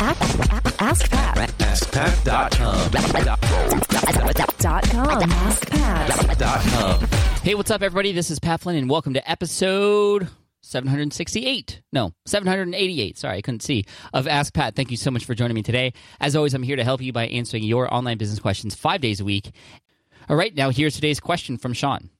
Ask Pat. AskPat.com. Com. AskPat. Hey, what's up, everybody? This is Pat Flynn, and welcome to episode 768. No, 788. Sorry, I couldn't see. Of Ask Pat. Thank you so much for joining me today. As always, I'm here to help you by answering your online business questions five days a week. All right, now here's today's question from Sean.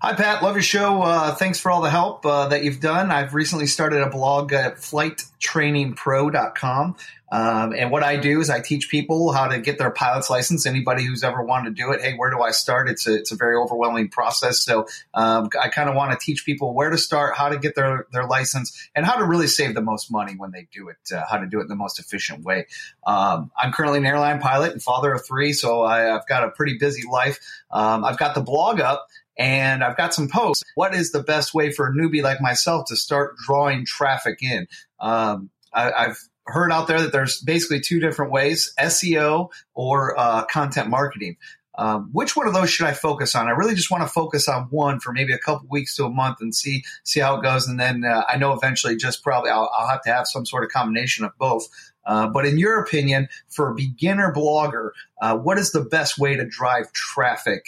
Hi, Pat. Love your show. Uh, thanks for all the help uh, that you've done. I've recently started a blog at flighttrainingpro.com. Um, and what I do is I teach people how to get their pilot's license. Anybody who's ever wanted to do it, hey, where do I start? It's a, it's a very overwhelming process. So um, I kind of want to teach people where to start, how to get their, their license, and how to really save the most money when they do it, uh, how to do it in the most efficient way. Um, I'm currently an airline pilot and father of three, so I, have got a pretty busy life. Um, I've got the blog up and I've got some posts. What is the best way for a newbie like myself to start drawing traffic in? Um, I, have heard out there that there's basically two different ways: SEO or uh, content marketing. Um, which one of those should I focus on? I really just want to focus on one for maybe a couple weeks to a month and see see how it goes. And then uh, I know eventually, just probably I'll, I'll, have to have some sort of combination of both. Uh, but in your opinion, for a beginner blogger, uh, what is the best way to drive traffic?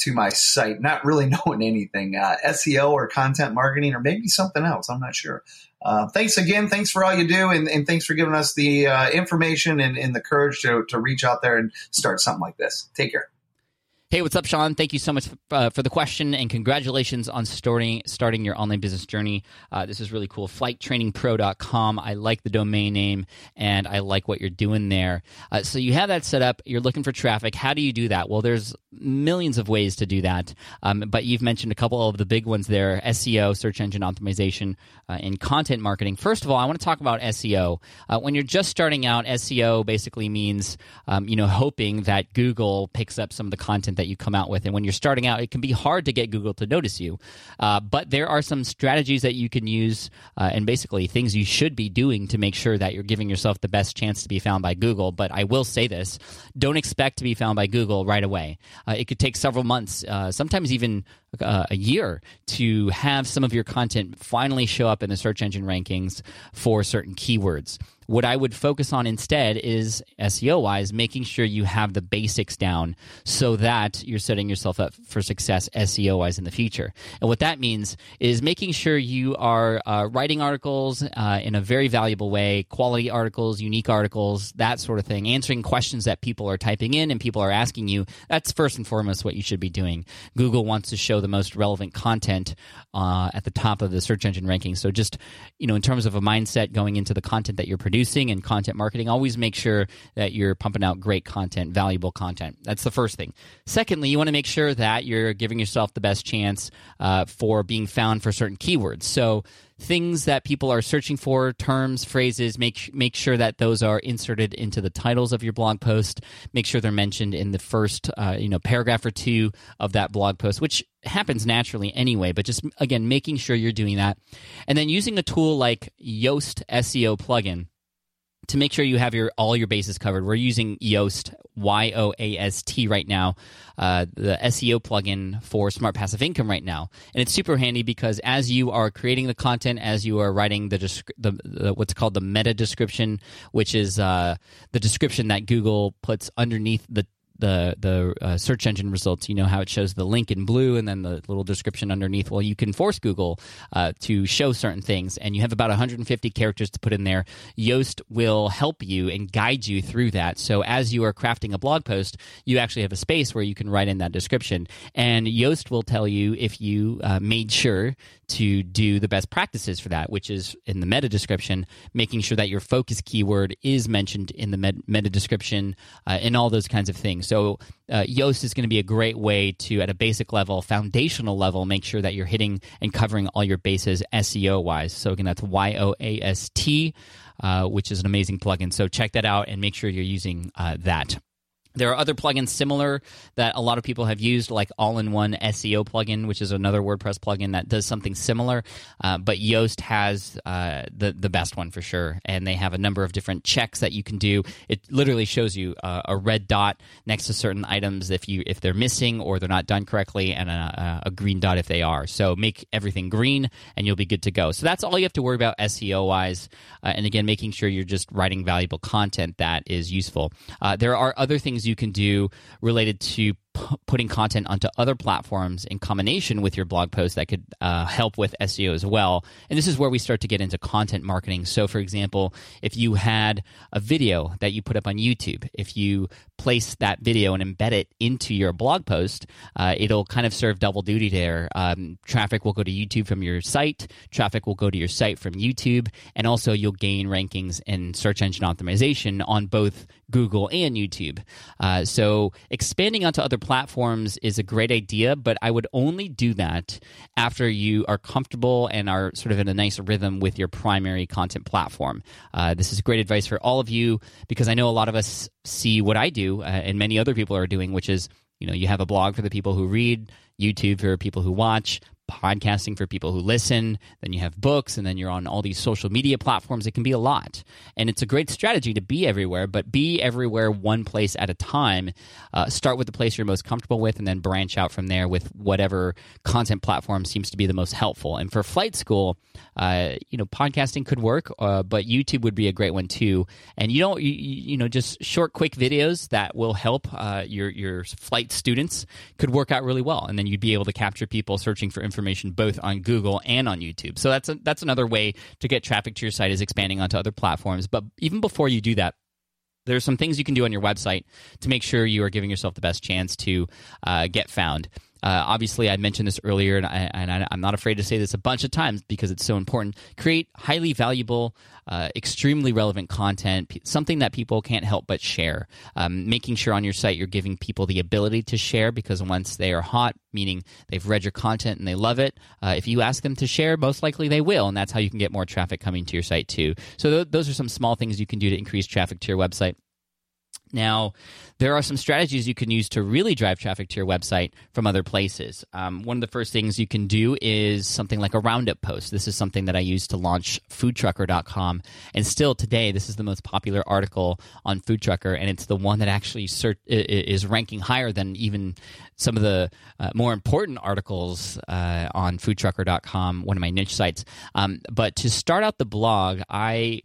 To my site, not really knowing anything, uh, SEO or content marketing or maybe something else. I'm not sure. Uh, thanks again. Thanks for all you do. And, and thanks for giving us the uh, information and, and, the courage to, to reach out there and start something like this. Take care. Hey, what's up, Sean? Thank you so much uh, for the question and congratulations on starting starting your online business journey. Uh, this is really cool. FlightTrainingPro.com. I like the domain name and I like what you're doing there. Uh, so you have that set up. You're looking for traffic. How do you do that? Well, there's millions of ways to do that, um, but you've mentioned a couple of the big ones there: SEO, search engine optimization, uh, and content marketing. First of all, I want to talk about SEO. Uh, when you're just starting out, SEO basically means um, you know hoping that Google picks up some of the content that you come out with. And when you're starting out, it can be hard to get Google to notice you. Uh, but there are some strategies that you can use uh, and basically things you should be doing to make sure that you're giving yourself the best chance to be found by Google. But I will say this don't expect to be found by Google right away. Uh, it could take several months, uh, sometimes even uh, a year to have some of your content finally show up in the search engine rankings for certain keywords. What I would focus on instead is SEO wise, making sure you have the basics down so that you're setting yourself up for success SEO wise in the future. And what that means is making sure you are uh, writing articles uh, in a very valuable way, quality articles, unique articles, that sort of thing, answering questions that people are typing in and people are asking you. That's first and foremost what you should be doing. Google wants to show the most relevant content uh, at the top of the search engine rankings. So just, you know, in terms of a mindset going into the content that you're producing, producing and content marketing, always make sure that you're pumping out great content, valuable content. That's the first thing. Secondly, you want to make sure that you're giving yourself the best chance uh, for being found for certain keywords. So things that people are searching for, terms, phrases, make make sure that those are inserted into the titles of your blog post. Make sure they're mentioned in the first uh, you know paragraph or two of that blog post, which happens naturally anyway. But just again, making sure you're doing that, and then using a tool like Yoast SEO plugin to make sure you have your all your bases covered, we're using Yoast Y O A S T right now, uh, the SEO plugin for Smart Passive Income right now, and it's super handy because as you are creating the content, as you are writing the, the, the what's called the meta description, which is uh, the description that Google puts underneath the the the uh, search engine results. You know how it shows the link in blue and then the little description underneath. Well, you can force Google uh, to show certain things, and you have about 150 characters to put in there. Yoast will help you and guide you through that. So as you are crafting a blog post, you actually have a space where you can write in that description, and Yoast will tell you if you uh, made sure to do the best practices for that, which is in the meta description, making sure that your focus keyword is mentioned in the meta description uh, and all those kinds of things. So, uh, Yoast is going to be a great way to, at a basic level, foundational level, make sure that you're hitting and covering all your bases SEO wise. So, again, that's Y O A S T, uh, which is an amazing plugin. So, check that out and make sure you're using uh, that. There are other plugins similar that a lot of people have used, like All-in-One SEO plugin, which is another WordPress plugin that does something similar. Uh, but Yoast has uh, the the best one for sure, and they have a number of different checks that you can do. It literally shows you uh, a red dot next to certain items if you if they're missing or they're not done correctly, and a, a green dot if they are. So make everything green, and you'll be good to go. So that's all you have to worry about SEO wise, uh, and again, making sure you're just writing valuable content that is useful. Uh, there are other things you can do related to p- putting content onto other platforms in combination with your blog post that could uh, help with SEO as well. And this is where we start to get into content marketing. So, for example, if you had a video that you put up on YouTube, if you place that video and embed it into your blog post, uh, it'll kind of serve double duty there. Um, traffic will go to YouTube from your site, traffic will go to your site from YouTube, and also you'll gain rankings in search engine optimization on both Google and YouTube. Uh, so, expanding onto other platforms is a great idea, but I would only do that after you are comfortable and are sort of in a nice rhythm with your primary content platform. Uh, this is great advice for all of you because I know a lot of us see what I do uh, and many other people are doing, which is you know you have a blog for the people who read youtube for people who watch podcasting for people who listen, then you have books, and then you're on all these social media platforms. It can be a lot. And it's a great strategy to be everywhere, but be everywhere one place at a time. Uh, start with the place you're most comfortable with, and then branch out from there with whatever content platform seems to be the most helpful. And for flight school, uh, you know, podcasting could work, uh, but YouTube would be a great one too. And you don't, you, you know, just short, quick videos that will help uh, your your flight students could work out really well. And then you'd be able to capture people searching for information information both on Google and on YouTube. So that's a, that's another way to get traffic to your site is expanding onto other platforms. But even before you do that, there's some things you can do on your website to make sure you are giving yourself the best chance to uh, get found. Uh, obviously, I mentioned this earlier, and, I, am not afraid to say this a bunch of times because it's so important. Create highly valuable, uh, extremely relevant content, something that people can't help but share. Um, making sure on your site you're giving people the ability to share because once they are hot, meaning they've read your content and they love it, uh, if you ask them to share, most likely they will, and that's how you can get more traffic coming to your site too. So th- those are some small things you can do to increase traffic to your website. Now, there are some strategies you can use to really drive traffic to your website from other places. Um, one of the first things you can do is something like a roundup post. This is something that I used to launch foodtrucker.com. And still today, this is the most popular article on Foodtrucker, and it's the one that actually is ranking higher than even some of the uh, more important articles uh, on foodtrucker.com, one of my niche sites. Um, but to start out the blog, I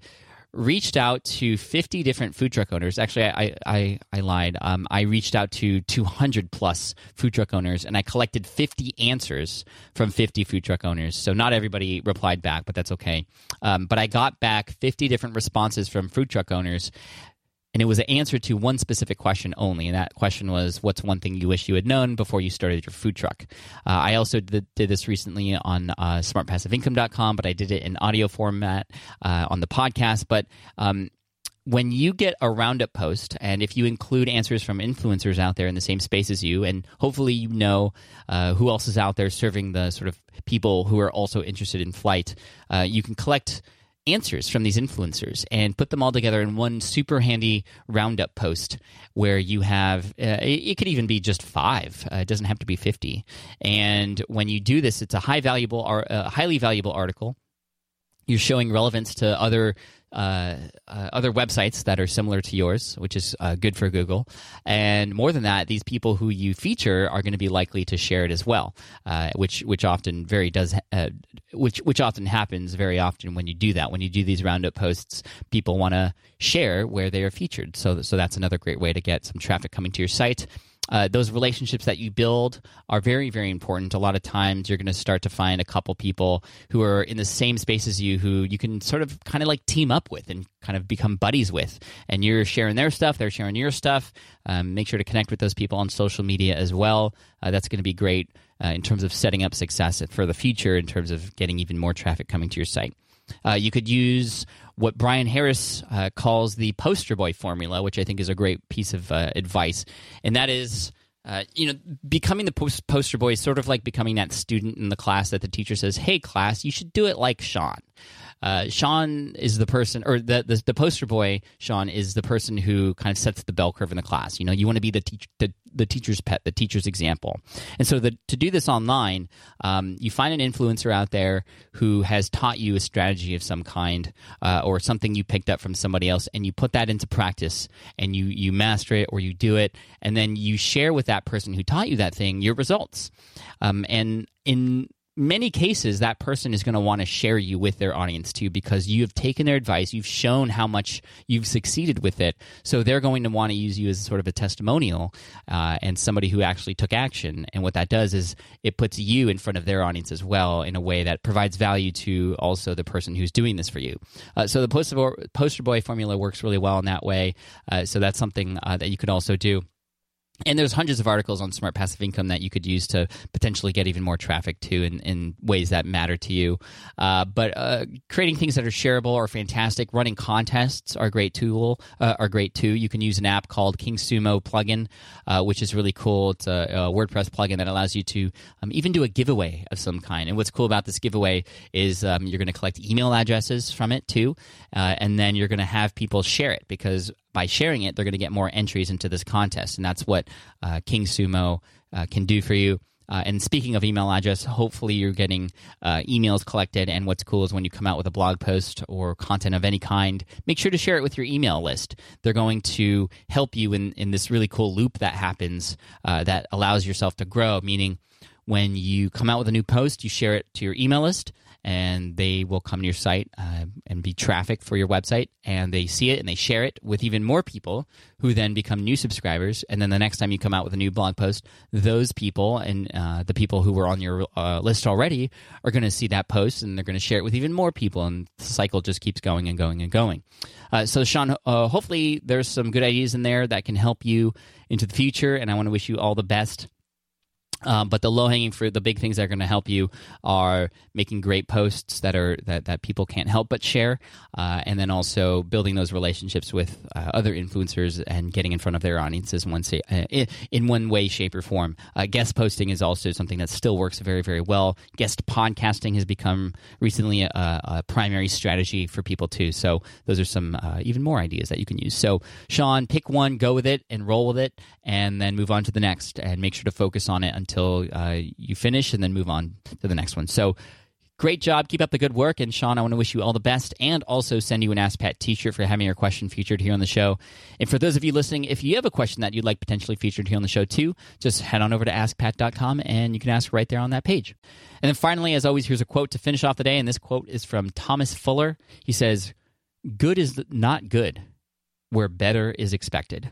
reached out to 50 different food truck owners. Actually, I, I, I lied. Um, I reached out to 200 plus food truck owners and I collected 50 answers from 50 food truck owners. So not everybody replied back, but that's okay. Um, but I got back 50 different responses from food truck owners and it was an answer to one specific question only. And that question was, "What's one thing you wish you had known before you started your food truck?" Uh, I also did, did, this recently on uh, SmartPassiveIncome.com, but I did it in audio format uh, on the podcast. But um, when you get a roundup post, and if you include answers from influencers out there in the same space as you, and hopefully you know uh, who else is out there serving the sort of people who are also interested in flight, uh, you can collect answers from these influencers and put them all together in one super handy roundup post where you have uh, it, could even be just five uh, it doesn't have to be 50 and when you do this it's a high valuable uh, highly valuable article. You're showing relevance to other uh, uh, other websites that are similar to yours, which is uh, good for Google. And more than that, these people who you feature are going to be likely to share it as well, uh, which which often very does uh, which which often happens very often when you do that. When you do these roundup posts, people want to share where they are featured. So so that's another great way to get some traffic coming to your site uh, those relationships that you build are very, very important. A lot of times you're going to start to find a couple people who are in the same space as you who you can sort of kind of like team up with and kind of become buddies with. And you're sharing their stuff, they're sharing your stuff. Um, make sure to connect with those people on social media as well. Uh, that's going to be great uh, in terms of setting up success for the future, in terms of getting even more traffic coming to your site. Uh, you could use what Bryan Harris uh, calls the poster boy formula, which I think is a great piece of uh, advice, and that is. Uh, you know, becoming the post- poster boy is sort of like becoming that student in the class that the teacher says, "Hey, class, you should do it like Sean." Uh, Sean is the person, or the, the, the poster boy. Sean is the person who kind of sets the bell curve in the class. You know, you want to be the teach, the, the teacher's pet, the teacher's example. And so, the, to do this online, um, you find an influencer out there who has taught you a strategy of some kind, uh, or something you picked up from somebody else, and you put that into practice, and you you master it, or you do it, and then you share with that person who taught you that thing your results. Um, and in many cases that person is going to want to share you with their audience too because you have taken their advice you've shown how much you've succeeded with it. So they're going to want to use you as sort of a testimonial uh, and somebody who actually took action. And what that does is it puts you in front of their audience as well in a way that provides value to also the person who's doing this for you. Uh, so the poster boy, formula works really well in that way. Uh, so that's something uh, that you could also do and there's hundreds of articles on smart passive income that you could use to potentially get even more traffic to in, in ways that matter to you. Uh, but uh, creating things that are shareable are fantastic. Running contests are a great tool. Uh, are great too. You can use an app called King Sumo plugin, uh, which is really cool. It's a, a WordPress plugin that allows you to um, even do a giveaway of some kind. And what's cool about this giveaway is um, you're going to collect email addresses from it too, uh, and then you're going to have people share it because by sharing it, they're going to get more entries into this contest, and that's what uh, King Sumo uh, can do for you. Uh, and speaking of email address, hopefully you're getting uh, emails collected. And what's cool is when you come out with a blog post or content of any kind, make sure to share it with your email list. They're going to help you in, in this really cool loop that happens uh, that allows yourself to grow. Meaning, when you come out with a new post, you share it to your email list and they will come to your site uh, and be traffic for your website and they see it and they share it with even more people who then become new subscribers. And then the next time you come out with a new blog post those people and uh, the people who were on your uh, list already are going to see that post and they're going to share it with even more people and the cycle just keeps going and going and going. Uh, so sean uh, hopefully there's some good ideas in there that can help you into the future and i want to wish you all the best um, but the low hanging fruit, the big things that are going to help you are making great posts that are that, that people can't help but share, uh, and then also building those relationships with uh, other influencers and getting in front of their audiences uh, in one way, shape, or form. Uh, guest posting is also something that still works very very well. Guest podcasting has become recently a, a primary strategy for people too. So those are some uh, even more ideas that you can use. So Sean, pick one, go with it, and roll with it, and then move on to the next, and make sure to focus on it until uh, you finish and then move on to the next one. So great job. Keep up the good work. And Sean, I want to wish you all the best and also send you an Ask Pat t shirt for having your question featured here on the show. And for those of you listening, if you have a question that you'd like potentially featured here on the show too, just head on over to askpat.com and you can ask right there on that page. And then finally, as always, here's a quote to finish off the day. And this quote is from Thomas Fuller. He says, Good is not good where better is expected